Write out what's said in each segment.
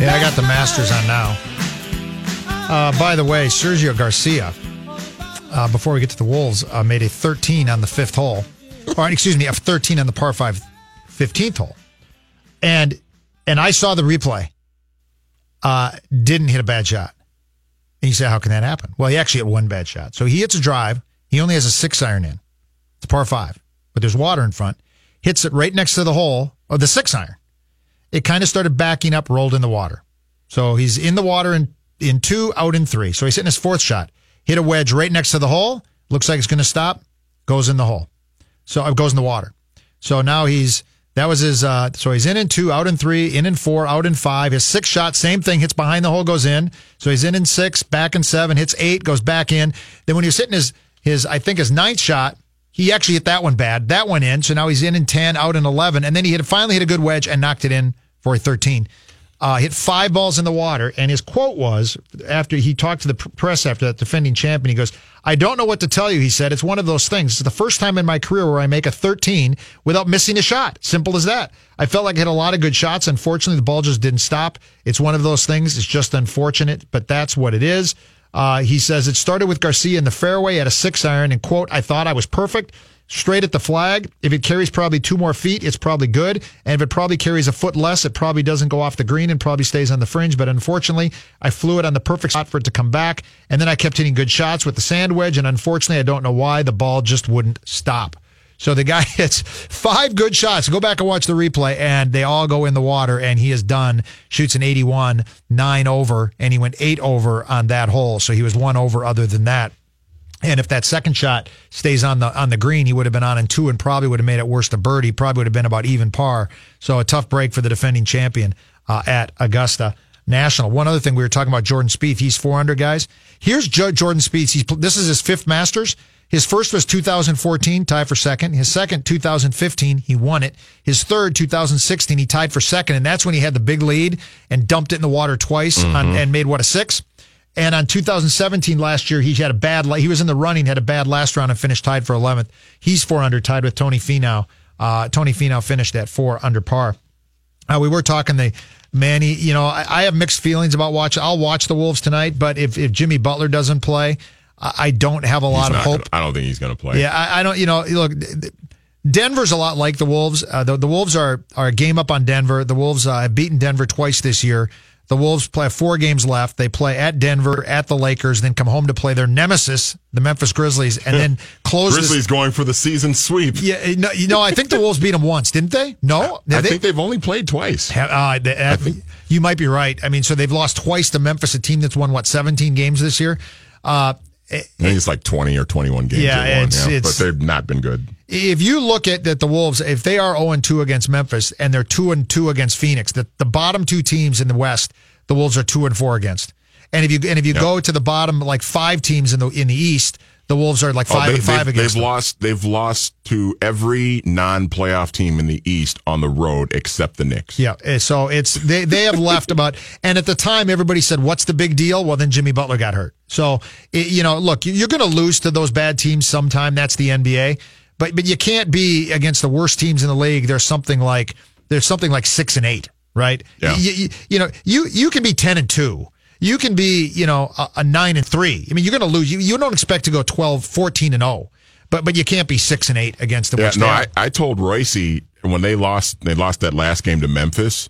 Yeah, I got the Masters on now. Uh, by the way, Sergio Garcia, uh, before we get to the Wolves, uh, made a 13 on the fifth hole. Or, excuse me, a 13 on the par 5 15th hole. And and I saw the replay. Uh, didn't hit a bad shot. And you say, how can that happen? Well, he actually hit one bad shot. So he hits a drive. He only has a six iron in. It's a par five, but there's water in front. Hits it right next to the hole of the six iron it kind of started backing up, rolled in the water. So he's in the water in, in two, out in three. So he's hitting his fourth shot. Hit a wedge right next to the hole. Looks like it's going to stop. Goes in the hole. So it goes in the water. So now he's that was his. Uh, so he's in in two, out in three, in in four, out in five. His six shot, same thing, hits behind the hole, goes in. So he's in in six, back in seven, hits eight, goes back in. Then when he was hitting his his, I think his ninth shot, he actually hit that one bad. That one in. So now he's in in 10, out in 11. And then he hit, finally hit a good wedge and knocked it in for a 13. Uh, hit five balls in the water. And his quote was after he talked to the press after that defending champion, he goes, I don't know what to tell you. He said, it's one of those things. It's the first time in my career where I make a 13 without missing a shot. Simple as that. I felt like I hit a lot of good shots. Unfortunately, the ball just didn't stop. It's one of those things. It's just unfortunate, but that's what it is. Uh, he says it started with Garcia in the fairway at a six iron and quote, I thought I was perfect straight at the flag. If it carries probably two more feet, it's probably good. And if it probably carries a foot less, it probably doesn't go off the green and probably stays on the fringe. But unfortunately, I flew it on the perfect spot for it to come back. And then I kept hitting good shots with the sand wedge. And unfortunately, I don't know why the ball just wouldn't stop. So the guy hits five good shots. Go back and watch the replay, and they all go in the water, and he is done. Shoots an 81, nine over, and he went eight over on that hole. So he was one over other than that. And if that second shot stays on the on the green, he would have been on in two and probably would have made it worse to birdie. Probably would have been about even par. So a tough break for the defending champion uh, at Augusta National. One other thing we were talking about Jordan Spieth. He's four under guys. Here's Jordan Spieth. He's this is his fifth Masters. His first was 2014, tied for second. His second, 2015, he won it. His third, 2016, he tied for second, and that's when he had the big lead and dumped it in the water twice mm-hmm. on, and made what a six. And on 2017 last year, he had a bad. He was in the running, had a bad last round, and finished tied for 11th. He's four under, tied with Tony Finau. Uh, Tony Finau finished at four under par. Uh, we were talking the Manny. You know, I, I, have mixed feelings about watching. I'll watch the Wolves tonight, but if if Jimmy Butler doesn't play, I, I don't have a lot of hope. Gonna, I don't think he's going to play. Yeah, I, I, don't. You know, look. Denver's a lot like the Wolves. Uh, the, the, Wolves are are a game up on Denver. The Wolves uh, have beaten Denver twice this year. The Wolves play four games left. They play at Denver, at the Lakers, then come home to play their nemesis, the Memphis Grizzlies, and then close. Grizzlies this. going for the season sweep. Yeah, no, you know, I think the Wolves beat them once, didn't they? No, I they, think they've only played twice. Uh, they, uh, you might be right. I mean, so they've lost twice to Memphis, a team that's won what seventeen games this year. Uh, I think it's like 20 or 21 games. Yeah, it's, yeah, it's, but they've not been good. If you look at that, the Wolves, if they are 0 2 against Memphis and they're 2 and 2 against Phoenix, the, the bottom two teams in the West, the Wolves are 2 and 4 against. And if you and if you yep. go to the bottom like five teams in the in the East, the Wolves are like oh, five oh, they, and five they've, against. They've them. lost. They've lost to every non-playoff team in the East on the road except the Knicks. Yeah, eh, so it's they they have left about. And at the time, everybody said, "What's the big deal?" Well, then Jimmy Butler got hurt. So it, you know, look, you're going to lose to those bad teams sometime. That's the NBA. But but you can't be against the worst teams in the league. There's something like there's something like six and eight, right? Yeah. You, you, you know, you you can be ten and two you can be, you know, a, a nine and three. I mean, you're going to lose. You, you don't expect to go 12, 14 and 0, but, but you can't be six and eight against the yeah, West. No, I, I told Royce when they lost, they lost that last game to Memphis.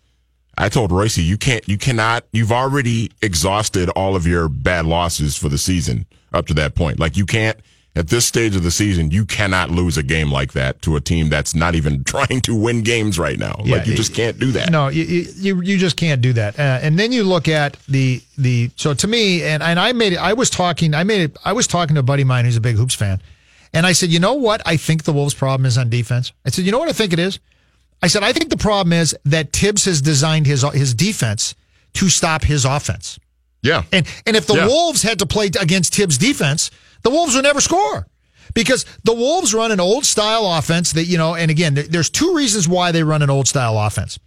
I told Royce, you can't, you cannot, you've already exhausted all of your bad losses for the season up to that point. Like you can't, at this stage of the season, you cannot lose a game like that to a team that's not even trying to win games right now. Yeah, like you just can't do that. No, you you, you just can't do that. Uh, and then you look at the the so to me, and and I made it. I was talking. I made it. I was talking to a buddy of mine who's a big hoops fan, and I said, you know what? I think the Wolves' problem is on defense. I said, you know what I think it is. I said, I think the problem is that Thibs has designed his his defense to stop his offense. Yeah. And and if the Yeah. Wolves had to play against Thibs' defense, the Wolves would never score. Because the Wolves run an old style offense that, you know, and again, there's two reasons why they run an old style offense,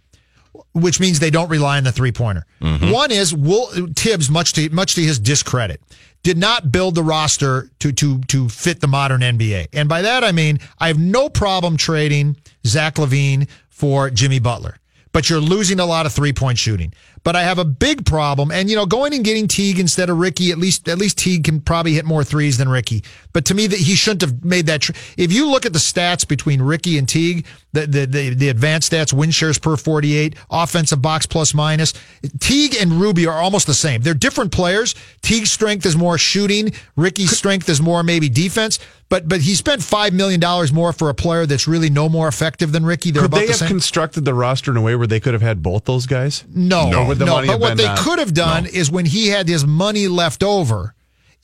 which means they don't rely on the three pointer. Mm-hmm. One is Will, Thibs, much to much to his discredit, did not build the roster to to to fit the modern NBA. And by that I mean I have no problem trading Zach LaVine for Jimmy Butler but you're losing a lot of three point shooting. But I have a big problem, and you know, going and getting Teague instead of Ricky, at least at least Teague can probably hit more threes than Ricky. But to me, that he shouldn't have made that. Tr- if you look at the stats between Ricky and Teague, the the the, the advanced stats, win shares per 48, offensive box plus minus, Teague and Ruby are almost the same. They're different players. Teague's strength is more shooting. Ricky's strength is more maybe defense. But but he spent five million dollars more for a player that's really no more effective than Ricky. They're Could about they the have same. constructed the roster in a way where they could have had both those guys? No, No. no. Would the money but have what been, they could have done is when he had his money left over,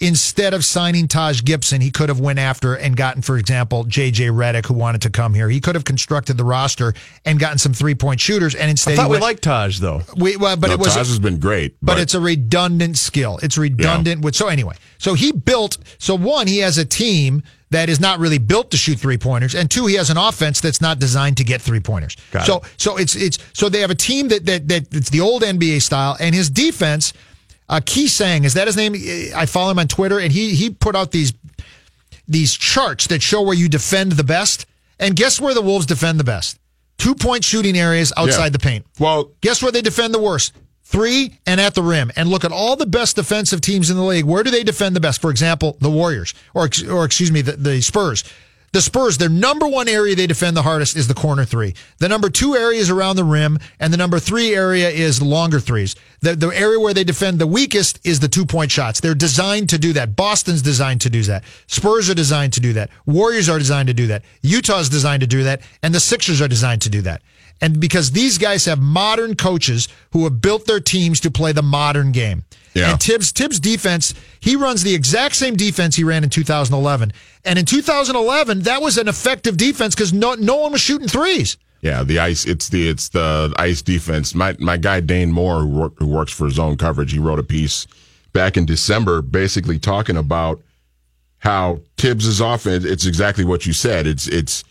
instead of signing Taj Gibson, he could have went after and gotten, for example, JJ Redick, who wanted to come here. He could have constructed the roster and gotten some three point shooters. And instead, I thought he we went, liked Taj though. we, well, but no, it was Taj has been great, but, it's a redundant skill. It's redundant with so anyway. So he built so one, he has a team that is not really built to shoot three pointers, and two, he has an offense that's not designed to get three pointers. So it. so it's it's so they have a team that that that it's the old NBA style, and his defense. Uh, Key Sang is that his name? I follow him on Twitter, and he he put out these these charts that show where you defend the best. And guess where the Wolves defend the best? Two point shooting areas outside Yeah. the paint. well, Guess where they defend the worst? Three and at the rim. And look at all the best defensive teams in the league. Where do they defend the best? For example, the Warriors, or or excuse me, the, the Spurs. The Spurs, their number one area they defend the hardest is the corner three. The number two area is around the rim, and the number three area is longer threes. The, the area where they defend the weakest is the two point shots. They're designed to do that. Boston's designed to do that. Spurs are designed to do that. Warriors are designed to do that. Utah's designed to do that. And the Sixers are designed to do that. And because these guys have modern coaches who have built their teams to play the modern game. Yeah. And Thibs Thibs defense, he runs the exact same defense he ran in 2011. And in 2011, that was an effective defense because no no one was shooting threes. Yeah, the ice. It's the it's the ice defense. My my guy Dane Moore, who, work, who works for Zone Coverage, he wrote a piece back in December, basically talking about how Thibs's offense. It's exactly what you said. It's it's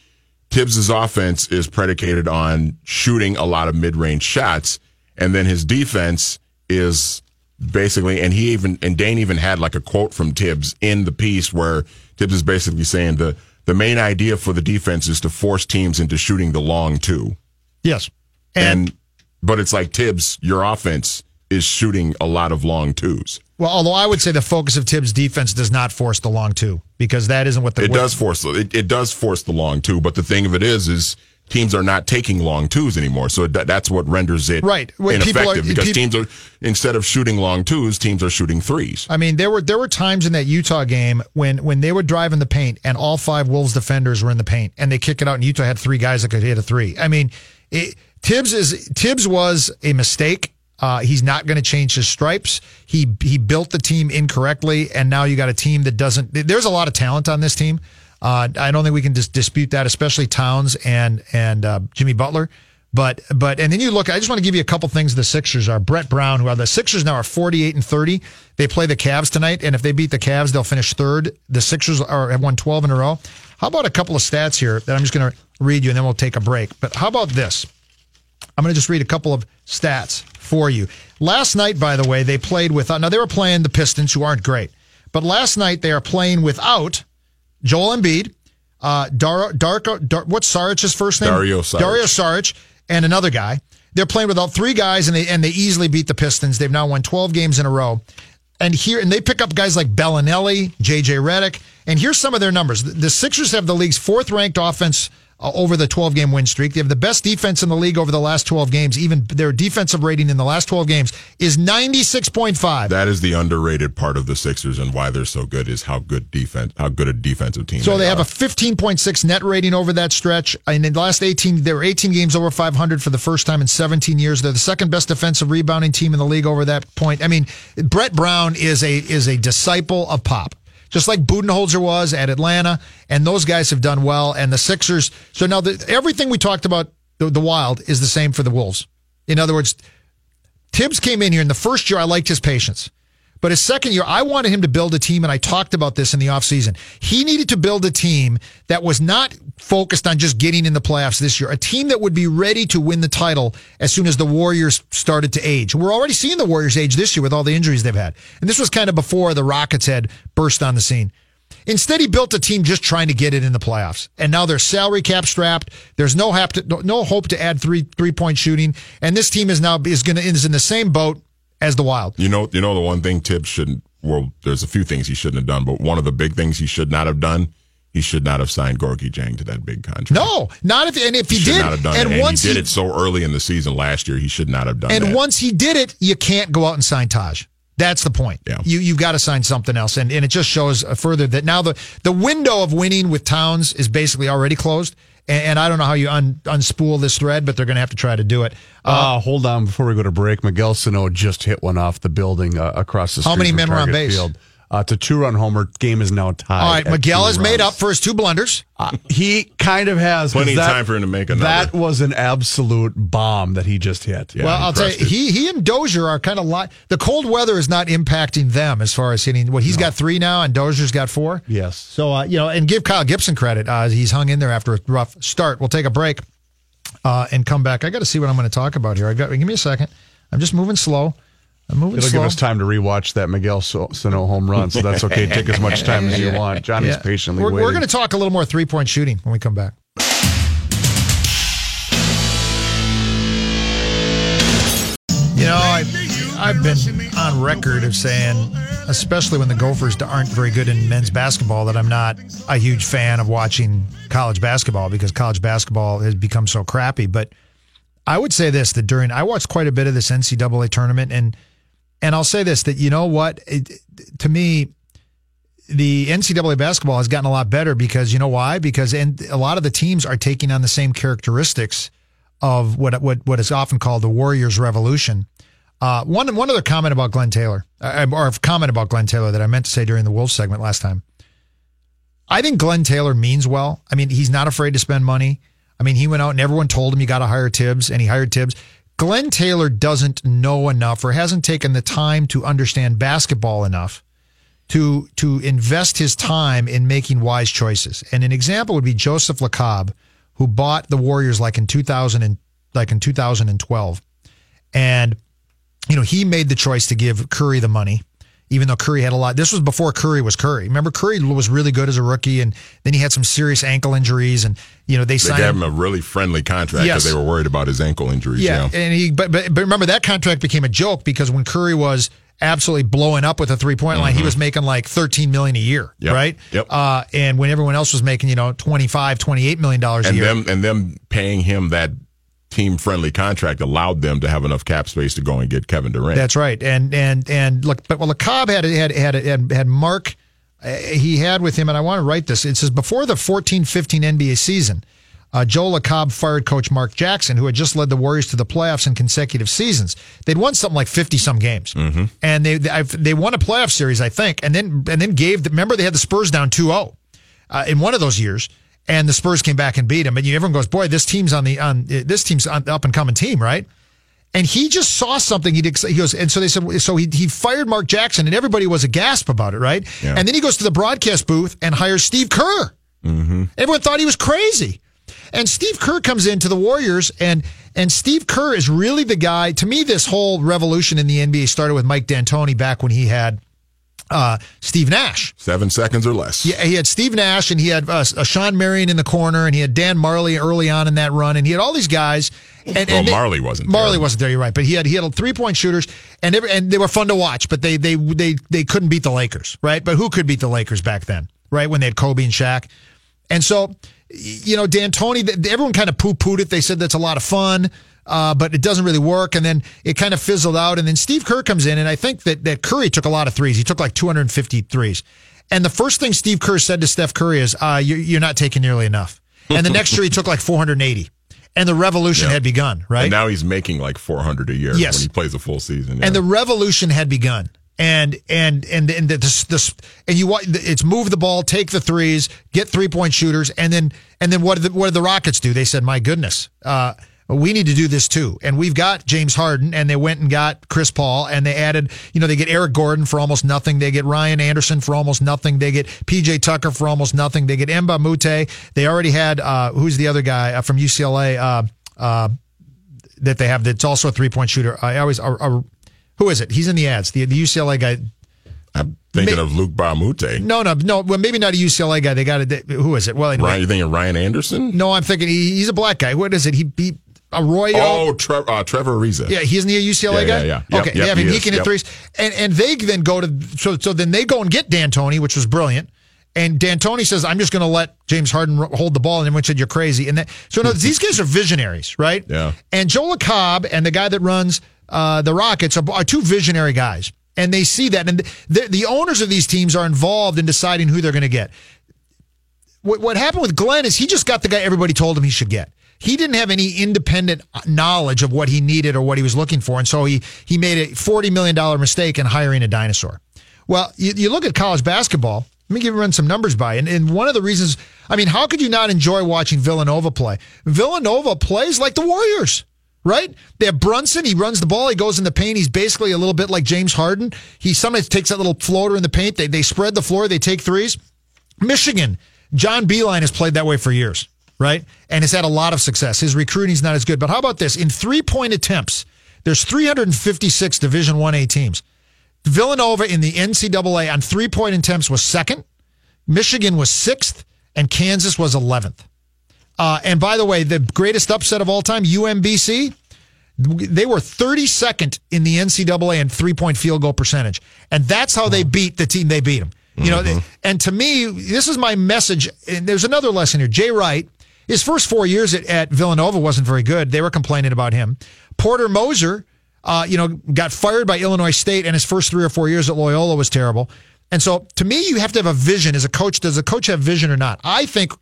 Thibs's offense is predicated on shooting a lot of mid range shots, and then his defense is basically. And he even and Dane even had like a quote from Thibs in the piece where Thibs is basically saying the the main idea for the defense is to force teams into shooting the long two. Yes. And, but it's like Thibs, your offense is shooting a lot of long twos. Well, although I would say the focus of Thibs' defense does not force the long two because that isn't what the It does force it, it does force the long two, but the thing of it is is teams are not taking long twos anymore. So that, that's what renders it Right. When ineffective are- because peop- teams are instead of shooting long twos, teams are shooting threes. I mean, there were there were times in that Utah game when when they were driving the paint and all five Wolves defenders were in the paint and they kick it out and Utah had three guys that could hit a three. I mean, it, Thibs is Thibs was a mistake. Uh, he's not going to change his stripes. He he built the team incorrectly, and now you got a team that doesn't. There's a lot of talent on this team. Uh, I don't think we can dis- dispute that, especially Towns and and uh, Jimmy Butler. But but and then you look. I just want to give you a couple things. The Sixers are Brett Brown, who are the Sixers now are 48 and 30. They play the Cavs tonight, and if they beat the Cavs, they'll finish third. The Sixers are have won 12 in a row. How about a couple of stats here that I'm just going to read you, and then we'll take a break. But how about this? I'm going to just read a couple of stats for you. Last night, by the way, they played without. now they were playing the Pistons, who aren't great. But last night, they are playing without Joel Embiid, uh, Dar, Darko, Dar, what's Saric's first name? Dario Saric. Dario Saric, and another guy. They're playing without three guys, and they and they easily beat the Pistons. They've now won 12 games in a row. And here, and they pick up guys like Belinelli, JJ Redick, and here's some of their numbers. The, the Sixers have the league's fourth ranked offense uh, over the 12 game win streak. They have the best defense in the league over the last 12 games. Even their defensive rating in the last 12 games is 96.5. That is the underrated part of the Sixers and why they're so good is how good defense, how good a defensive team. So they have are. a 15.6 net rating over that stretch. And in the last 18, there were 18 games over 500 for the first time in 17 years. They're the second best defensive rebounding team in the league over that point. I mean, Brett Brown is a is a disciple of Pop. Just like Budenholzer was at Atlanta, and those guys have done well. And the Sixers. So now the, everything we talked about the, the Wild is the same for the Wolves. In other words, Thibs came in here in the first year. I liked his patience. But his second year, I wanted him to build a team, and I talked about this in the offseason. He needed to build a team that was not focused on just getting in the playoffs this year, a team that would be ready to win the title as soon as the Warriors started to age. We're already seeing the Warriors age this year with all the injuries they've had. And this was kind of before the Rockets had burst on the scene. Instead, he built a team just trying to get it in the playoffs, and now they're salary cap strapped. There's no hope to, no hope to add three three point shooting, and this team is now is going to is in the same boat as the Wild. You know, you know the one thing Thibs shouldn't. Well, there's a few things he shouldn't have done, but one of the big things he should not have done. He should not have signed Gorgui Dieng to that big contract. No, not if and if he, should did, not have done and it. And once he did it so early in the season last year, he should not have done it. and that. once he did it, you can't go out and sign Taj. That's the point. Yeah. You you've got to sign something else, and and it just shows further that now the the window of winning with Towns is basically already closed. And, and I don't know how you un, unspool this thread, but they're going to have to try to do it. Uh, hold on before we go to break. Miguel Sano just hit one off the building uh, across the street. How many men were on base? Field. Uh, it's a two run homer. Game is now tied. All right, Miguel two has made up for his two blunders. Uh, he kind of has Plenty of time for him to make another. That was an absolute bomb that he just hit. Yeah, well, I'll tell you, it. he he and Dozier are kind of like the cold weather is not impacting them as far as hitting. What he's got three now, and Dozier's got four. Yes. So uh, you know, and give Kyle Gibson credit. Uh, he's hung in there after a rough start. We'll take a break uh, and come back. I got to see what I'm going to talk about here. I got give me a second. I'm just moving slow. I'm moving It'll slow. give us time to rewatch that Miguel So- Sano home run, so that's okay. Take as much time as you want. Johnny's Yeah. patiently We're, waiting. we're going to talk a little more three point shooting when we come back. You know, I, I've been on record of saying, especially when the Gophers aren't very good in men's basketball, that I'm not a huge fan of watching college basketball because college basketball has become so crappy. But I would say this: that during I watched quite a bit of this NCAA tournament, and and I'll say this: that you know what, it, to me, the NCAA basketball has gotten a lot better because you know why? Because and a lot of the teams are taking on the same characteristics of what what what is often called the Warriors Revolution. Uh, one one other comment about Glenn Taylor, uh, or a comment about Glenn Taylor that I meant to say during the Wolves segment last time. I think Glenn Taylor means well. I mean, he's not afraid to spend money. I mean, he went out and everyone told him you got to hire Thibs, and he hired Thibs. Glenn Taylor doesn't know enough or hasn't taken the time to understand basketball enough to to invest his time in making wise choices. And an example would be Joseph Lacob, who bought the Warriors like in 2000 and like in 2012. And you know, he made the choice to give Curry the money, even though Curry had a lot. This was before Curry was Curry. Remember, Curry was really good as a rookie, and then he had some serious ankle injuries, and you know they They signed gave him. a really friendly contract because Yes. they were worried about his ankle injuries. Yeah, Yeah. and he but, but but remember that contract became a joke because when Curry was absolutely blowing up with a three point line, he was making like 13 million a year, Mm-hmm. Yep. right? Yep. Uh, and when everyone else was making, you know, 25, 28 million dollars a and year. them and them paying him that team friendly contract allowed them to have enough cap space to go and get Kevin Durant. That's right. And and and look, but well, Lacob had had had had, had Mark. Uh, he had with him, and I want to write this. It says before the 14-15 NBA season, uh, Joe Lacob fired coach Mark Jackson, who had just led the Warriors to the playoffs in consecutive seasons. They'd won something like fifty some games, mm-hmm. and they they, they won a playoff series, I think, and then and then gave. The, remember, they had the Spurs down 2-0 uh, in one of those years. And the Spurs came back and beat him. And you, everyone goes, "Boy, this team's on the on this team's on the up and coming team, right?" and he just saw something. He, he goes, and so they said, so he, he fired Mark Jackson, and everybody was a gasp about it, right? Yeah. And then he goes to the broadcast booth and hires Steve Kerr. Mm-hmm. Everyone thought he was crazy. And Steve Kerr comes into the Warriors, and and Steve Kerr is really the guy. To me, this whole revolution in the NBA started with Mike D'Antoni back when he had uh, Steve Nash. Seven seconds or less. Yeah, he had Steve Nash and he had uh, uh, Shawn Marion in the corner and he had Dan Majerle early on in that run and he had all these guys. And, Well, and Majerle wasn't Majerle there. wasn't there. You're right, but he had he had three point shooters and every, and they were fun to watch. But they they they they couldn't beat the Lakers, right? But who could beat the Lakers back then, right? When they had Kobe and Shaq. And so, you know, D'Antoni, everyone kind of poo pooed it. They said that's a lot of fun, uh, but it doesn't really work. And then it kind of fizzled out. And then Steve Kerr comes in, and I think that, that Curry took a lot of threes. He took like 250 threes. And the first thing Steve Kerr said to Steph Curry is, uh, you're, you're not taking nearly enough. And the next year he took like 480. And the revolution Yeah. had begun, right? And now he's making like 400 a year Yes. when he plays a full season. yeah. and the revolution had begun. And and and and this, this and you it's move the ball, take the threes, get three point shooters, and then and then what did the, what did the Rockets do? They said, "My goodness, uh, we need to do this too." And we've got James Harden, and they went and got Chris Paul, and they added, you know, they get Eric Gordon for almost nothing, they get Ryan Anderson for almost nothing, they get PJ Tucker for almost nothing, they get Mbah a Moute. They already had uh, who's the other guy uh, from UCLA uh, uh, that they have that's also a three point shooter. I always uh, uh, who is it? He's in the ads. The the UCLA guy. I'm thinking Ma- of Luc Mbah a Moute. No, no, no. Well, maybe not a UCLA guy. They got it. Who is it? Well, anyway. Ryan, you thinking Ryan Anderson? no, I'm thinking he, he's a black guy. What is it? He beat Arroyo. Oh, Tre- uh, Trevor Ariza. Yeah, he isn't he a UCLA Yeah, guy? yeah, yeah. Okay, yep, mean, he he can hit yep. threes, and and they then go to so so then they go and get D'Antoni, which was brilliant. And D'Antoni says, "I'm just going to let James Harden hold the ball," and everyone said, "You're crazy." And that, so no, these guys are visionaries, right? Yeah. And Joe Lacob and the guy that runs uh, the Rockets are, are two visionary guys, and they see that, and the, the owners of these teams are involved in deciding who they're going to get what, what happened with Glenn is he just got the guy everybody told him he should get. He didn't have any independent knowledge of what he needed or what he was looking for, and so he he made a forty million dollar mistake in hiring a dinosaur. Well, you, you look at college basketball. Let me give you some numbers by, and, and one of the reasons, I mean, how could you not enjoy watching Villanova play? Villanova plays like the Warriors. Right? They have Brunson. He runs the ball. He goes in the paint. He's basically a little bit like James Harden. He sometimes takes that little floater in the paint. They, they spread the floor. They take threes. Michigan, John Beilein has played that way for years, right? And has had a lot of success. His recruiting's not as good. But how about this? In three point attempts, there's 356 Division 1A teams. Villanova in the NCAA on three point attempts was second, Michigan was sixth, and Kansas was 11th. Uh, and by the way, the greatest upset of all time, UMBC, they were 32nd in the NCAA in three point field goal percentage. And that's how they beat the team they beat them. You know, and to me, this is my message. And there's another lesson here. Jay Wright, his first four years at, at Villanova wasn't very good. They were complaining about him. Porter Moser, uh, you know, got fired by Illinois State, and his first three or four years at Loyola was terrible. And so, to me, you have to have a vision as a coach. Does a coach have vision or not? I think,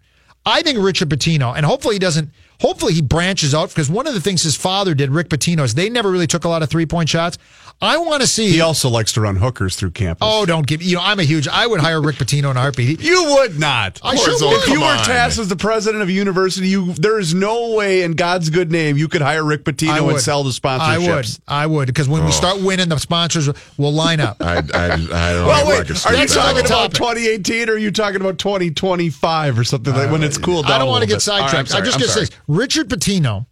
I think Richard Pitino, and hopefully he doesn't. Hopefully he branches out because one of the things his father did, Rick Pitino, is they never really took a lot of three point shots. I want to see. He also likes to run hookers through campus. oh, don't give you know. I'm a huge. I would hire Rick Pitino in a heartbeat. He- You would not. I sure would. If you were tasked as the president of a university, you there is no way in God's good name you could hire Rick I Pitino and sell the sponsorships. I would. I would because when we oh. start winning, the sponsors will line up. I, I, I don't Well, know if I wait. Are you talking about 2018 or are you talking about 2025 or something like when uh, it's cooled down? I don't want to get bit? All right, I'm sidetracked. sorry, I'm just I'm going say sorry. this. Richard Pitino,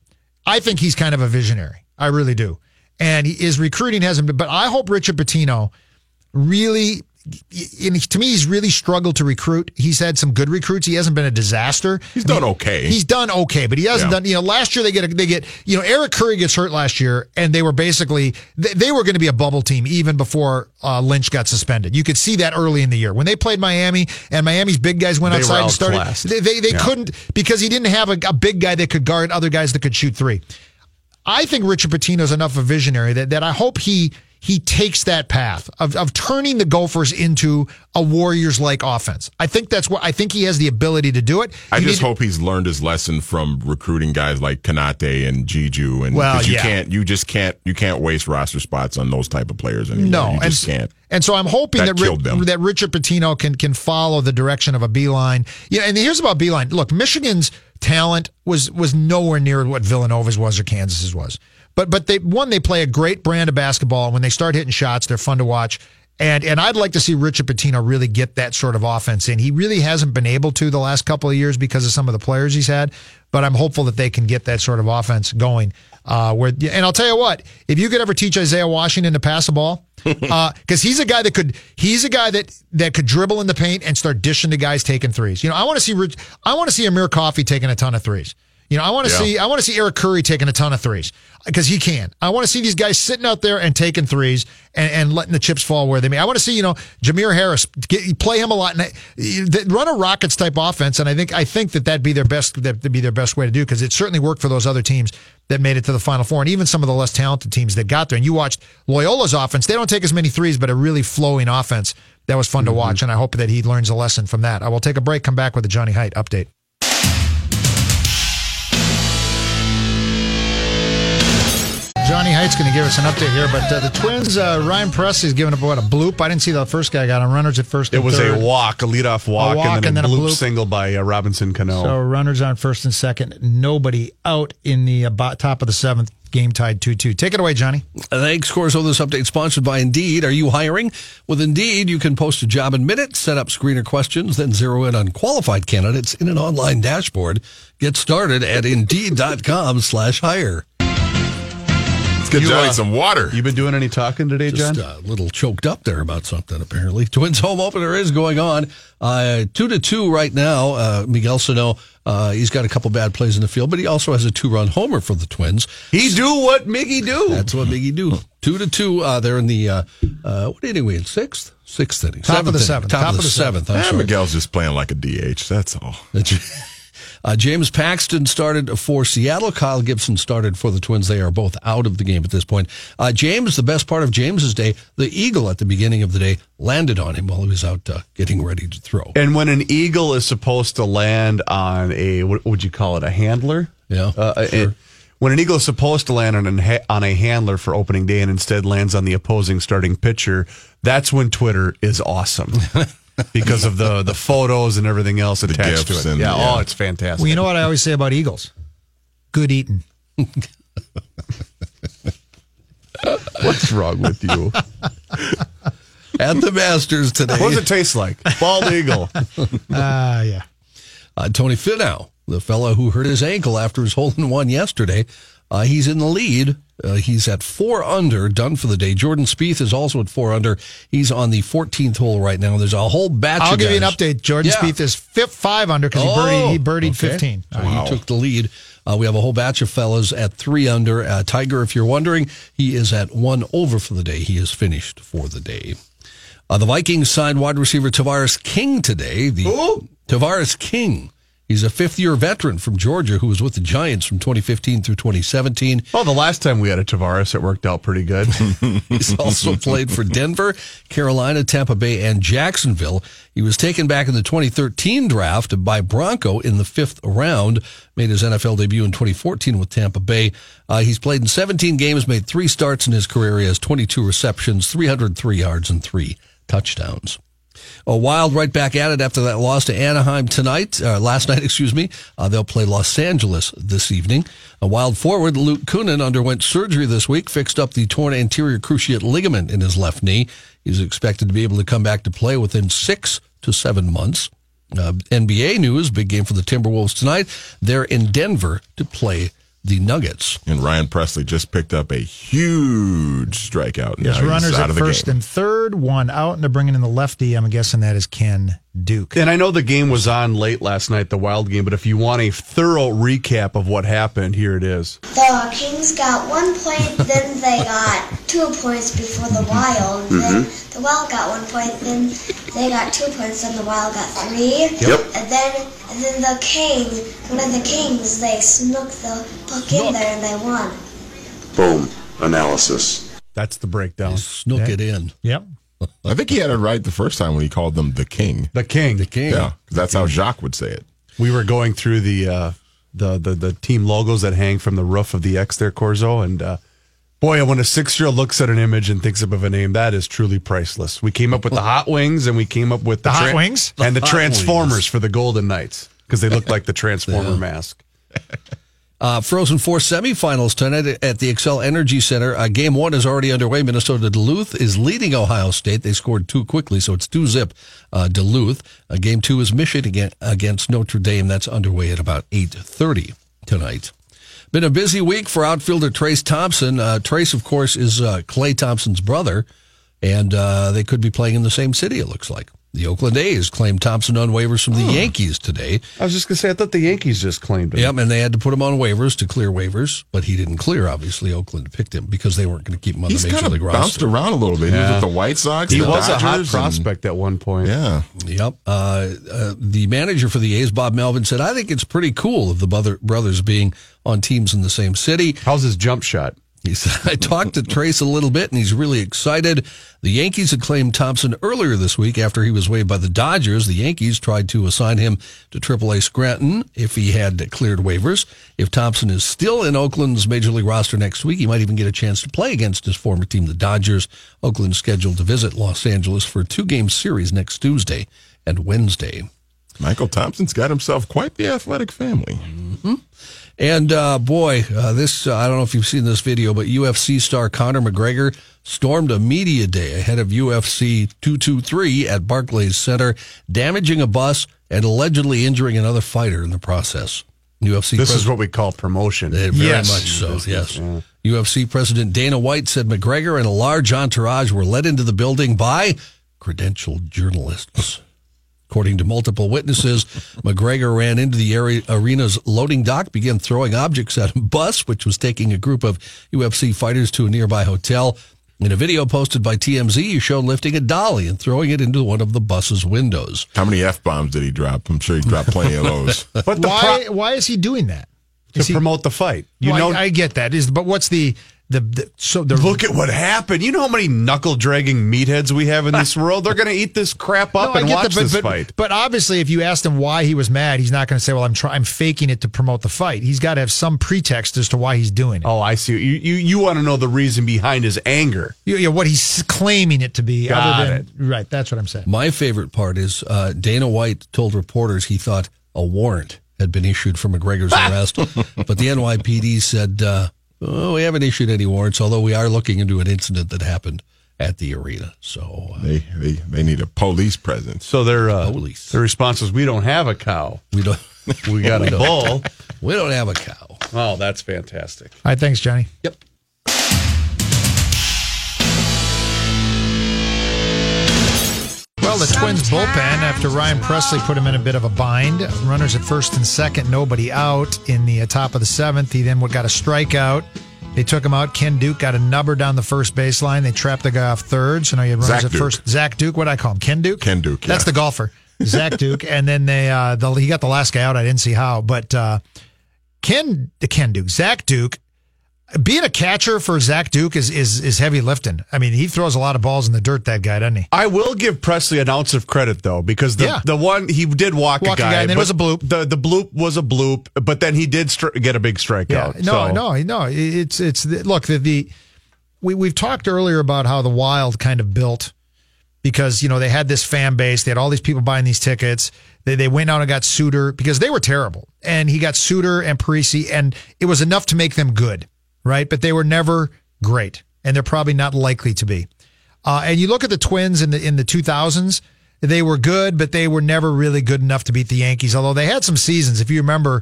I think he's kind of a visionary. I really do. And he, his recruiting hasn't been, but I hope Richard Pitino really, and to me, he's really struggled to recruit. He's had some good recruits. He hasn't been a disaster. He's done okay. He's done okay, but he hasn't Yeah. done, you know, last year they get, a, they get, you know, Eric Curry gets hurt last year and they were basically, they, they were going to be a bubble team even before uh, Lynch got suspended. You could see that early in the year. When they played Miami and Miami's big guys went They outside and started, they, they, they Yeah. couldn't because he didn't have a, a big guy that could guard other guys that could shoot three. I think Richard Pitino's enough of a visionary that, that I hope he he takes that path of, of turning the Gophers into a Warriors like offense. I think that's what I think he has the ability to do it. I You just hope he's learned his lesson from recruiting guys like Kanate and Juju, and Well, you yeah. can't, you just can't, you can't waste roster spots on those type of players anymore. No, you and, can't. and so I'm hoping That that them. that Richard Pitino can can follow the direction of a Beilein. Yeah, and here's about Beilein. Look, Michigan's talent was was nowhere near what Villanova's was or Kansas's was. But but they one they play a great brand of basketball, and when they start hitting shots, they're fun to watch. And and I'd like to see Richard Pitino really get that sort of offense in. He really hasn't been able to the last couple of years because of some of the players he's had. But I'm hopeful that they can get that sort of offense going. Uh, where and I'll tell you what, if you could ever teach Isaiah Washington to pass a ball, because he's a guy that could he's a guy that that could dribble in the paint and start dishing to guys taking threes. You know, I want to see Rich- I want to see Amir Coffey taking a ton of threes. You know, I want to Yeah. see I want to see Eric Curry taking a ton of threes because he can. I want to see these guys sitting out there and taking threes and, and letting the chips fall where they may. I want to see you know Jamir Harris get, play him a lot and run a Rockets type offense. And I think I think that that'd be their best that'd be their best way to do because it certainly worked for those other teams that made it to the Final Four and even some of the less talented teams that got there. And you watched Loyola's offense; they don't take as many threes, but a really flowing offense. That was fun to mm-hmm. watch, and I hope that he learns a lesson from that. I will take a break, come back with a Johnny Height update. Johnny Height's going to give us an update here, but uh, the Twins, uh, Ryan Pressly's giving up what a bloop. I didn't see the first guy got on runners at first. It was third. a walk, a leadoff walk, walk and then and a then a bloop bloop. single by uh, Robinson Cano. So runners on first and second, nobody out in the uh, top of the seventh. Game tied two two. Take it away, Johnny. Thanks, Corso. This update sponsored by Indeed. Are you hiring? With Indeed, you can post a job in minutes, set up screener questions, then zero in on qualified candidates in an online dashboard. Get started at Indeed.com slash hire. Let's get You, Johnny uh, some water. you been doing any talking today, John? Just uh, a little choked up there about something, apparently. Twins home opener is going on. Uh, two to two right now. Uh, Miguel Sano, uh, he's got a couple bad plays in the field, but he also has a two run homer for the Twins. he do what Miggy do. That's what Miggy do. Two to two. Uh, they're in the, uh, uh, what inning we in? Sixth? Sixth inning. Top of the inning. seventh. Top, of the seventh. I'm Ah, sorry. Miguel's just playing like a DH. That's all. Uh, James Paxton started for Seattle. Kyle Gibson started for the Twins. They are both out of the game at this point. Uh, James, the best part of James's day, the eagle at the beginning of the day landed on him while he was out uh, getting ready to throw. And when an eagle is supposed to land on a, what would you call it, a handler? Yeah, Uh, sure. it- when an eagle is supposed to land on, an, on a handler for opening day and instead lands on the opposing starting pitcher, that's when Twitter is awesome. because of the the photos and everything else attached to gifs it. and- yeah, yeah. oh, it's fantastic. Well, you know what I always say about Eagles? Good eating. What's wrong with you? At the Masters today, what does it taste like? Bald eagle. Ah, yeah. uh, Tony Finau, the fellow who hurt his ankle after his hole in one yesterday, uh, he's in the lead. Uh, he's at four under, done for the day. Jordan Spieth is also at four under. He's on the 14th hole right now. There's a whole batch. I'll of give you an update. Jordan Yeah. Spieth is fifth, five under because he Oh, birdied, he birdied okay. 15. So he took the lead. Uh, we have a whole batch of fellas at three under. Uh, Tiger, if you're wondering, he is at one over for the day. He is finished for the day. Uh, the Vikings signed wide receiver Tavarres King today. The Tavarres King. He's a fifth year veteran from Georgia who was with the Giants from 2015 through 2017. Oh, the last time we had a Tavares, it worked out pretty good. He's also played for Denver, Carolina, Tampa Bay, and Jacksonville. He was taken back in the 2013 draft by Bronco in the fifth round. Made his NFL debut in 2014 with Tampa Bay. Uh, he's played in 17 games, made three starts in his career. He has 22 receptions, 303 yards, and three touchdowns. A Wild right back at it after that loss to Anaheim tonight, uh, last night, excuse me. Uh, they'll play Los Angeles this evening. A Wild forward, Luke Kunin, underwent surgery this week, fixed up the torn anterior cruciate ligament in his left knee. He's expected to be able to come back to play within six to seven months. Uh, NBA news, big game for the Timberwolves tonight. They're in Denver to play the Nuggets. And Ryan Presley just picked up a huge strikeout. Now His he's runners out at of the first game. and third, one out, and they're bringing in the lefty. I'm guessing that is Ken Duke. and I know the game was on late last night, the Wild game, but if you want a thorough recap of what happened, here it is. The Kings got one point, then they got two points before the Wild. Then mm-hmm. the Wild got one point, then they got two points, then the Wild got three. Yep. And then and then the King, one of the Kings, they snuck the puck in there and they won. Boom. Analysis. That's the breakdown. Snook it in. Yep. I think he had it right the first time when he called them the king. The King. The King. Yeah, 'cause that's how Jacques would say it. We were going through the uh, the, the the team logos that hang from the roof of the X there, Corzo, and uh, boy, when a six year old looks at an image and thinks up of a name, that is truly priceless. We came up with the Hot Wings, and we came up with the, The Hot Wings? and the, Hot Transformers Wings. for the Golden Knights because they look like the Transformer mask. Uh, Frozen Four semifinals tonight at the Xcel Energy Center. Uh, game one is already underway. Minnesota Duluth is leading Ohio State. They scored two quickly, so it's two zip uh, Duluth. Uh, game two is Michigan against Notre Dame. That's underway at about eight thirty tonight. Been a busy week for outfielder Trayce Thompson. Uh, Trayce, of course, is uh, Klay Thompson's brother, and uh, they could be playing in the same city. It looks like The Oakland A's claimed Thompson on waivers from the Yankees today. I was just gonna say I thought the Yankees just claimed him. Yep, and they had to put him on waivers to clear waivers, but he didn't clear. Obviously, Oakland picked him because they weren't going to keep him on He's the major kind of league bounced around a little bit. He was Yeah. with the White Sox. He the was a hot Dodgers, and- prospect at one point. Yeah. Yep. Uh, uh, the manager for the A's, Bob Melvin, said, "I think it's pretty cool of the brother, brothers being on teams in the same city." How's his jump shot? He said, I talked to Trayce a little bit and he's really excited. The Yankees had claimed Thompson earlier this week after he was waived by the Dodgers. The Yankees tried to assign him to AAA Scranton if he had cleared waivers. If Thompson is still in Oakland's major league roster next week, he might even get a chance to play against his former team, the Dodgers. Oakland's scheduled to visit Los Angeles for a two game series next Tuesday and Wednesday. Mychal Thompson's got himself quite the athletic family. And uh, boy, uh, this uh, I don't know if you've seen this video, but UFC star Conor McGregor stormed a media day ahead of UFC 223 at Barclays Center, damaging a bus and allegedly injuring another fighter in the process. UFC This pres- is what we call promotion. Very Yes. much so. Yes. UFC President Dana White said McGregor and a large entourage were led into the building by credentialed journalists. According to multiple witnesses, McGregor ran into the area, arena's loading dock, began throwing objects at a bus, which was taking a group of UFC fighters to a nearby hotel. In a video posted by TMZ, he showed lifting a dolly and throwing it into one of the bus's windows. How many f bombs did he drop? I'm sure he dropped plenty of those. But Why? pro- why is he doing that? to Is he- promote the fight. You Well, know, I, I get that. Is but what's the the, the so the look at what happened. You know how many knuckle dragging meatheads we have in this world? They're going to eat this crap up No, and watch that, but, this but, fight. But obviously, if you asked him why he was mad, he's not going to say, "Well, I'm trying, I'm faking it to promote the fight." He's got to have some pretext as to why he's doing it. Oh, I see. You you, you want to know the reason behind his anger? You, you know, what he's claiming it to be. Got other than right, that's what I'm saying. My favorite part is uh, Dana White told reporters he thought a warrant had been issued for McGregor's arrest, but the NYPD said, uh, oh, we haven't issued any warrants, although we are looking into an incident that happened at the arena. So, uh, they, they they need a police presence. So their uh, Police. their response was, "We don't have a cow. we don't. We got We a don't. bull." We don't have a cow. Oh, that's fantastic. All right, thanks, Johnny. Yep. Well, the Twins bullpen, after Ryan Pressly put him in a bit of a bind, runners at first and second, nobody out in the top of the seventh. He then got a strikeout. They took him out. Ken Duke got a number down the first baseline. They trapped the guy off third. So now you have runners Zach at Duke. first. Zach Duke, what do I call him? Ken Duke? Ken Duke, That's the golfer. Zach Duke. And then they uh, the, he got the last guy out. I didn't see how, but uh, Ken Ken Duke, Zach Duke, being a catcher for Zach Duke is is is heavy lifting. I mean, he throws a lot of balls in the dirt. That guy, doesn't he? I will give Pressly an ounce of credit though, because the Yeah. the one he did walk, Walk a a guy, guy, and then it was a bloop. The the bloop was a bloop, but then he did stri- get a big strikeout. No, so. no, no. It's it's the, look the, the we we've talked earlier about how the Wild kind of built because you know they had this fan base, they had all these people buying these tickets. They they went out and got Suter because they were terrible, and he got Suter and Parise, and it was enough to make them good, right? But they were never great, and they're probably not likely to be. Uh, and you look at the Twins in the in the 2000s, they were good, but they were never really good enough to beat the Yankees. Although they had some seasons, if you remember,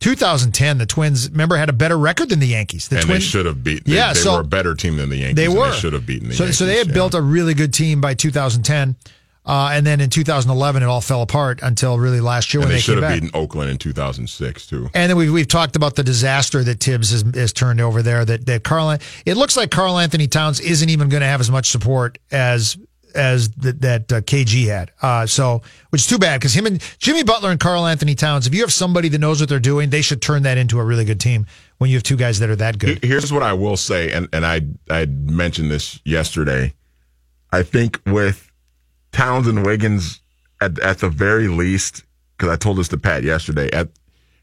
2010, the Twins remember had a better record than the Yankees. The and Twins, they should have beaten. They, Yeah, they so- were a better team than the Yankees. they were. They should have beaten the so, Yankees. so they had yeah. built a really good team by 2010, uh, and then in 2011 it all fell apart until really last year And when they they, should have back. beaten Oakland in 2006 too. And then we've, we've talked about the disaster that Thibs has, has turned over there. That that Karl, it looks like Karl-Anthony Towns isn't even going to have as much support as as th- that uh, KG had. Uh, so, which is too bad because him and Jimmy Butler and Karl-Anthony Towns. If you have somebody that knows what they're doing, they should turn that into a really good team. When you have two guys that are that good, Here's what I will say, and and I I mentioned this yesterday. I think with Towns and Wiggins at at the very least, because I told this to Pat yesterday. At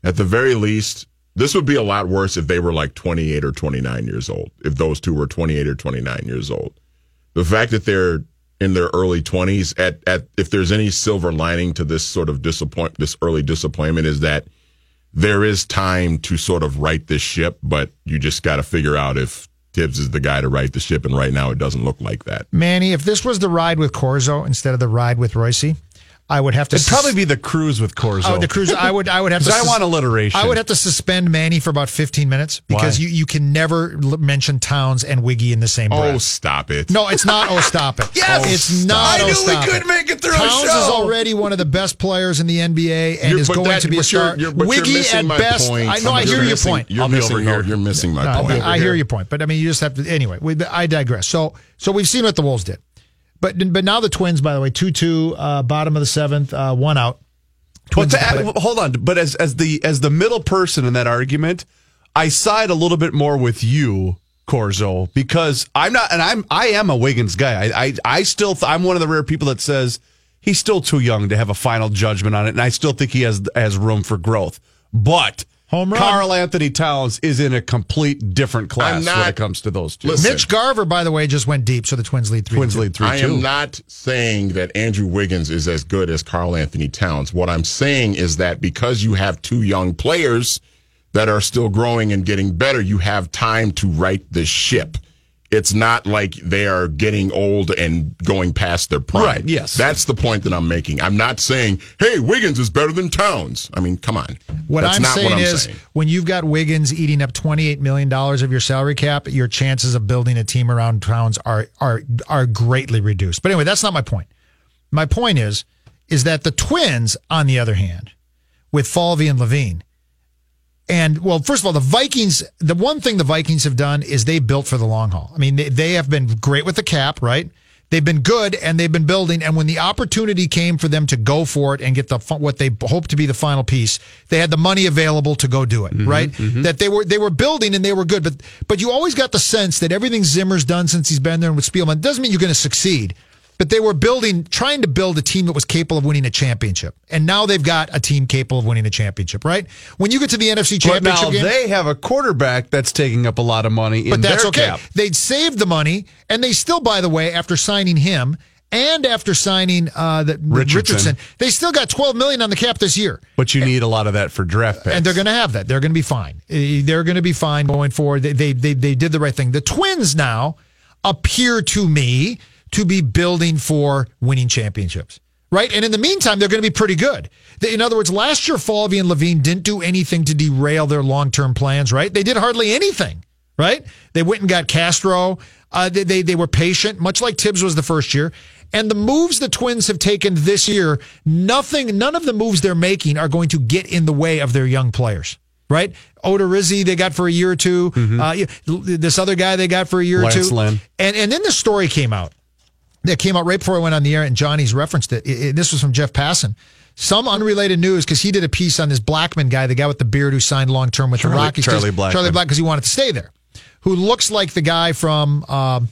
at the very least, this would be a lot worse if they were like 28 or 29 years old. If those two were 28 or 29 years old, the fact that they're in their early 20s at at if there's any silver lining to this sort of disappoint this early disappointment is that there is time to sort of right this ship, but you just got to figure out if Thibs is the guy to right the ship. And right now, it doesn't look like that. Manny, if this was the ride with Corzo instead of the ride with Royce, I would have to It'd probably be the cruise with Corzo. Oh, the cruise. I would. I would have to. 'Cause I want alliteration. I would have to suspend Manny for about fifteen minutes because Why? you, you can never l- mention Towns and Wiggy in the same oh, breath. Oh, stop it. No, it's not. Oh, stop it. Yes! it's not. I oh, knew we couldn't it. make it through a Towns is already one of the best players in the NBA and You're- is going that- to be a star. you're- you're Wiggy at best. point. I know. I hear your point. You're I'll be missing, over no, here. You're missing my No, point. I hear your point, but I mean, you just have to. Anyway, we, I digress. So, so we've seen what the Wolves did, but but now the Twins, by the way, two two, uh, bottom of the seventh, uh, one out. Twins to, play- hold on, but as as the as the middle person in that argument, I side a little bit more with you, Corzo, because I'm not, and I'm I am a Wiggins guy. I I, I still th- I'm one of the rare people that says he's still too young to have a final judgment on it, and I still think he has has room for growth. But Home run. Karl-Anthony Towns is in a complete different class not- when it comes to those two. Listen. Mitch Garver, by the way, just went deep, so the Twins lead three. Twins two. lead three I two. am not saying that Andrew Wiggins is as good as Karl-Anthony Towns. What I'm saying is that because you have two young players that are still growing and getting better, you have time to right the ship. It's not like they are getting old and going past their prime. Right, yes. That's the point that I'm making. I'm not saying, hey, Wiggins is better than Towns. I mean, come on. What That's I'm not saying what I'm is, saying. when you've got Wiggins eating up 28 million dollars of your salary cap, your chances of building a team around Towns are are are greatly reduced. But anyway, that's not my point. My point is, is that the Twins, on the other hand, with Falvey and Levine, and well, first of all, the Vikings. The one thing the Vikings have done is they built for the long haul. I mean, they, they have been great with the cap, right? They've been good and they've been building. And when the opportunity came for them to go for it and get the what they hope to be the final piece, they had the money available to go do it, mm-hmm, right? Mm-hmm. That they were they were building and they were good, but but you always got the sense that everything Zimmer's done since he's been there and with Spielman doesn't mean you're going to succeed. But they were building, trying to build a team that was capable of winning a championship, and now they've got a team capable of winning a championship. Right? When you get to the NFC But Championship now game, they have a quarterback that's taking up a lot of money in but that's okay. cap. They'd saved the money, and they still, by the way, after signing him and after signing uh, the, Richardson. they still got twelve million on the cap this year. But you need a lot of that for draft picks. And they're going to have that. They're going to be fine. Uh, They're going to be fine going forward. They, they they they did the right thing. The Twins now appear to me to be building for winning championships. Right? And in the meantime, they're going to be pretty good. In other words, last year, Falvey and Levine didn't do anything to derail their long term plans, right? They did hardly anything, right? They went and got Castro. Uh, they, they, they were patient, much like Thibs was the first year. And the moves the Twins have taken this year, nothing, none of the moves they're making are going to get in the way of their young players. Right, Odorizzi they got for a year or 2 Uh, this other guy they got for a year Lance or two. Lynn. And and then the story came out that came out right before I went on the air, and Johnny's referenced it. It- it- this was from Jeff Passan. Some unrelated news because he did a piece on this Blackmon guy, the guy with the beard who signed long term with Charlie- the Rockies. Charlie Blackmon. Charlie Black, because he wanted to stay there. Who looks like the guy from um,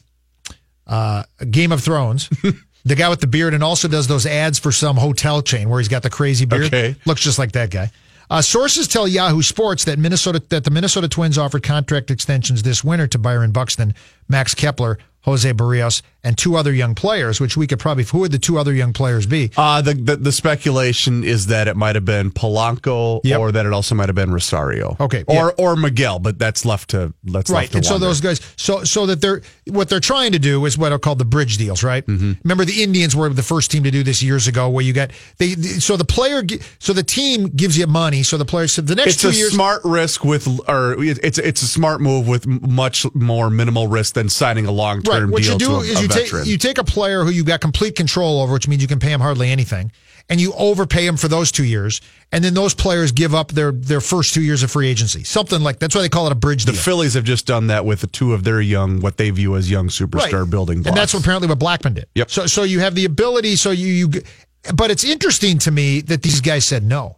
uh, Game of Thrones. the guy with the beard and also does those ads for some hotel chain where he's got the crazy beard. Okay. Looks just like that guy. Uh, sources tell Yahoo Sports that Minnesota that the Minnesota Twins offered contract extensions this winter to Byron Buxton, Max Kepler, Jose Berrios, and two other young players. Which we could probably who would the two other young players be? Uh, the, the the speculation is that it might have been Polanco Yep. or that it also might have been Rosario. Okay, Or or Miguel, but that's left to that's right left to and so those guys so so that they're what they're trying to do is what are called the bridge deals right Mm-hmm. remember the indians were the first team to do this years ago where you got they so the player so the team gives you money so the player so the next it's two a years smart risk with or it's it's a smart move with much more minimal risk than signing a long right term what deal you do to a, is you take you take a player who you've got complete control over which means you can pay him hardly anything and you overpay him for those two years and then those players give up their their first two years of free agency something like that's why they call it a bridge the deal Phillies have just done that with the two of their young, what they view as young superstar building blocks. And that's what apparently what Blackmon did. Yep. So so you have the ability. So you you, but it's interesting to me that these guys said no.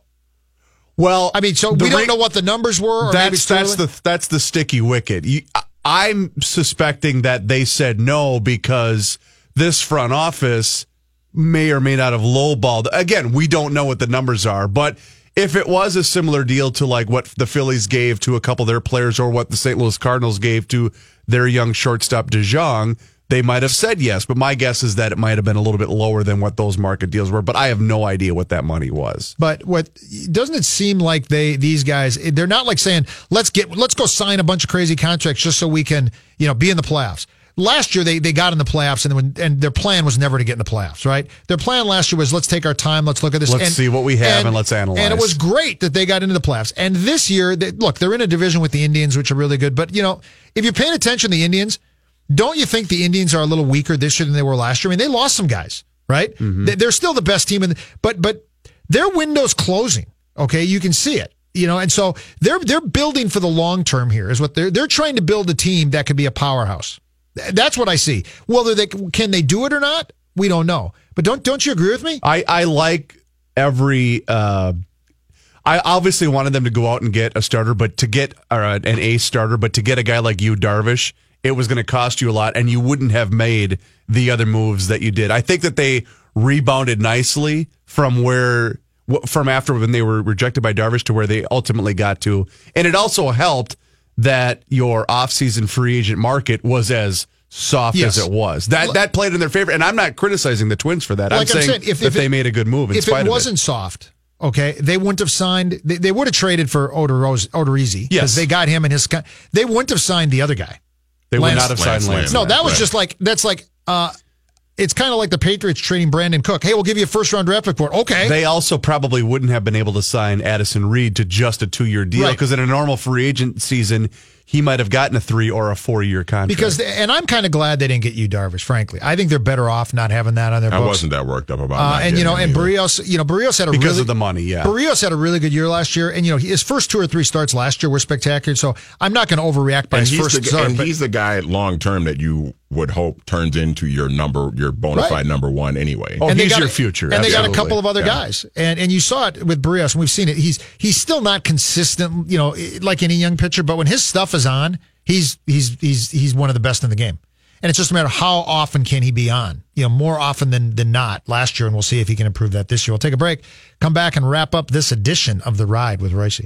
well, I mean, so we don't know what the numbers were. Or that's that's the that's the sticky wicket. You, I- I'm suspecting that they said no because this front office may or may not have lowballed. Again, we don't know what the numbers are, but if it was a similar deal to like what the Phillies gave to a couple of their players or what the St. Louis Cardinals gave to their young shortstop DeJong, they might have said yes. But my guess is that it might have been a little bit lower than what those market deals were. But I have no idea what that money was. But what doesn't it seem like they these guys they're not like saying let's get let's go sign a bunch of crazy contracts just so we can you know be in the playoffs. last year they, they got in the playoffs and when, and their plan was never to get in the playoffs, right? Their plan last year was let's take our time, let's look at this, Let's and, see what we have and let's analyze. And it was great that they got into the playoffs. And this year, they, look, they're in a division with the Indians, which are really good. But you know, if you're paying attention to the Indians, don't you think the Indians are a little weaker this year than they were last year? I mean, they lost some guys, right? Mm-hmm. They- They're still the best team, in the, but but their window's closing. Okay, you can see it. You know, and so they're they're building for the long term here. Is what they're they're trying to build a team that could be a powerhouse. That's what I see. Whether they can they do it or not, we don't know. But don't don't you agree with me? I, I like every. Uh, I obviously wanted them to go out and get a starter, but to get or an ace starter, but to get a guy like you, Darvish, it was going to cost you a lot, and you wouldn't have made the other moves that you did. I think that they rebounded nicely from where from after when they were rejected by Darvish to where they ultimately got to, and it also helped that your offseason free agent market was as soft Yes. as it was. That that played in their favor, and I'm not criticizing the Twins for that. I'm Like I'm saying, saying, if- that if they it- made a good move in if it wasn't soft, okay, they wouldn't have signed. They, they would have traded for Odorizzi because Yes. they got him and his. They wouldn't have signed the other guy. They would not have signed Lance Lance. No, that was right. just like that's like. uh It's kind of like the Patriots trading Brandon Cook. Hey, we'll give you a first round draft pick for it. Okay, They also probably wouldn't have been able to sign Addison Reed to just a two year deal Right. because in a normal free agent season, he might have gotten a three or a four year contract. because and I'm kind of glad they didn't get you Darvish. Frankly, I think they're better off not having that on their I books. wasn't that worked up about. Uh, and you know, and either. Berrios, you know, Berrios had a Because really, of the money, yeah. Berrios had a really good year last year, and you know, his first two or three starts last year were spectacular. So I'm not going to overreact by and his he's first the, start. and but- he's the guy long term that you would hope turns into your number, your bona Right. fide number one anyway. Oh, and they he's got your future. And they got a couple of other Yeah. guys, and and you saw it with Berrios, and we've seen it. He's he's still not consistent, you know, like any young pitcher. But when his stuff is on, he's he's he's he's one of the best in the game. And it's just a matter of how often can he be on? You know, more often than than not last year, and we'll see if he can improve that this year. We'll take a break, come back, and wrap up this edition of the ride with Royce.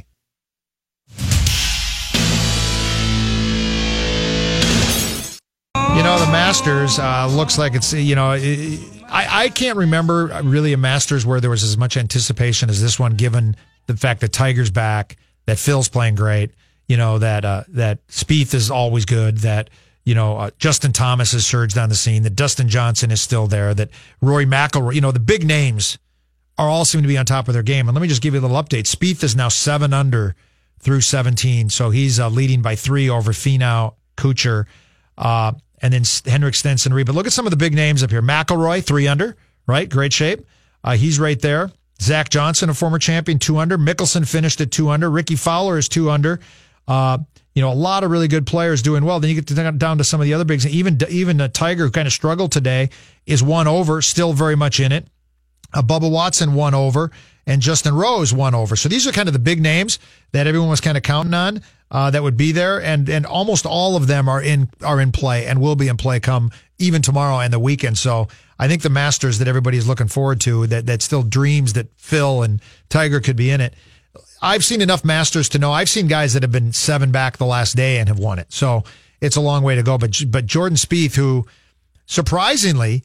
You know, the Masters uh, looks like it's, you know, I, I can't remember really a Masters where there was as much anticipation as this one, given the fact that Tiger's back, that Phil's playing great, you know, that uh, that Spieth is always good, that, you know, uh, Justin Thomas has surged on the scene, that Dustin Johnson is still there, that Rory McIlroy, you know, the big names are all seem to be on top of their game. And let me just give you a little update. Spieth is now seven under through 17. So he's uh, leading by three over Finau, Kuchar, uh, and then Henrik Stenson Reed. But look at some of the big names up here. McIlroy, three under, right? Great shape. Uh, he's right there. Zach Johnson, a former champion, two under. Mickelson finished at two under. Rickie Fowler is two under. Uh, you know, a lot of really good players doing well. Then you get to, down to some of the other bigs. Even even uh, Tiger, who kind of struggled today, is one over, still very much in it. Uh, Bubba Watson one over, and Justin Rose one over. So these are kind of the big names that everyone was kind of counting on uh, that would be there, and and almost all of them are in are in play and will be in play come even tomorrow and the weekend. So I think the Masters that everybody is looking forward to that that still dreams that Phil and Tiger could be in it. I've seen enough Masters to know I've seen guys that have been seven back the last day and have won it. So it's a long way to go. But but Jordan Spieth, who surprisingly,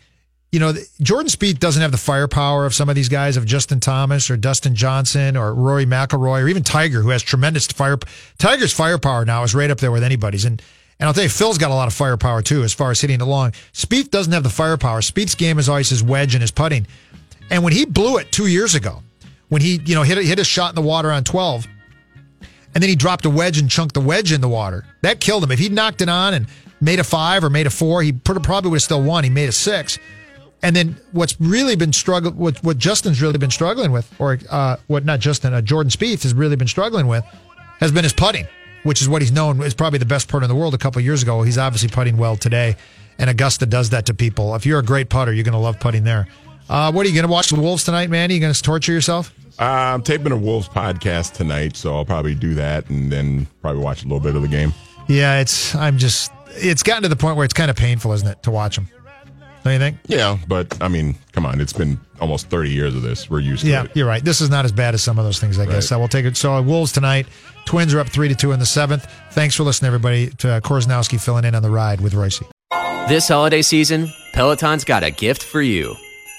you know, Jordan Spieth doesn't have the firepower of some of these guys, of Justin Thomas or Dustin Johnson or Rory McIlroy or even Tiger, who has tremendous fire. Tiger's firepower now is right up there with anybody's. And and I'll tell you, Phil's got a lot of firepower too, as far as hitting it long. Spieth doesn't have the firepower. Spieth's game is always his wedge and his putting. And when he blew it two years ago, when he you know hit a, hit a shot in the water on twelve, and then he dropped a wedge and chunked the wedge in the water. That killed him. If he'd knocked it on and made a five or made a four, he pr- probably would have still won. He made a six. And then what's really been struggling, what, what Justin's really been struggling with, or uh, what not Justin, uh, Jordan Spieth has really been struggling with, has been his putting, which is what he's known is probably the best putter in the world a couple years ago. He's obviously putting well today, and Augusta does that to people. If you're a great putter, you're going to love putting there. Uh, what are you going to watch the Wolves tonight, man? Are you going to torture yourself? Uh, I'm taping a Wolves podcast tonight, so I'll probably do that and then probably watch a little bit of the game. Yeah, it's. I'm just. It's gotten to the point where it's kind of painful, isn't it, to watch them? Don't you think? Yeah, but I mean, come on, it's been almost 30 years of this. We're used to it. Yeah, you're right. This is not as bad as some of those things, I guess. Right. So we'll take it. So Wolves tonight. Twins are up three to two in the seventh. Thanks for listening, everybody. To uh, Korsnowski filling in on the ride with Royce. This holiday season, Peloton's got a gift for you.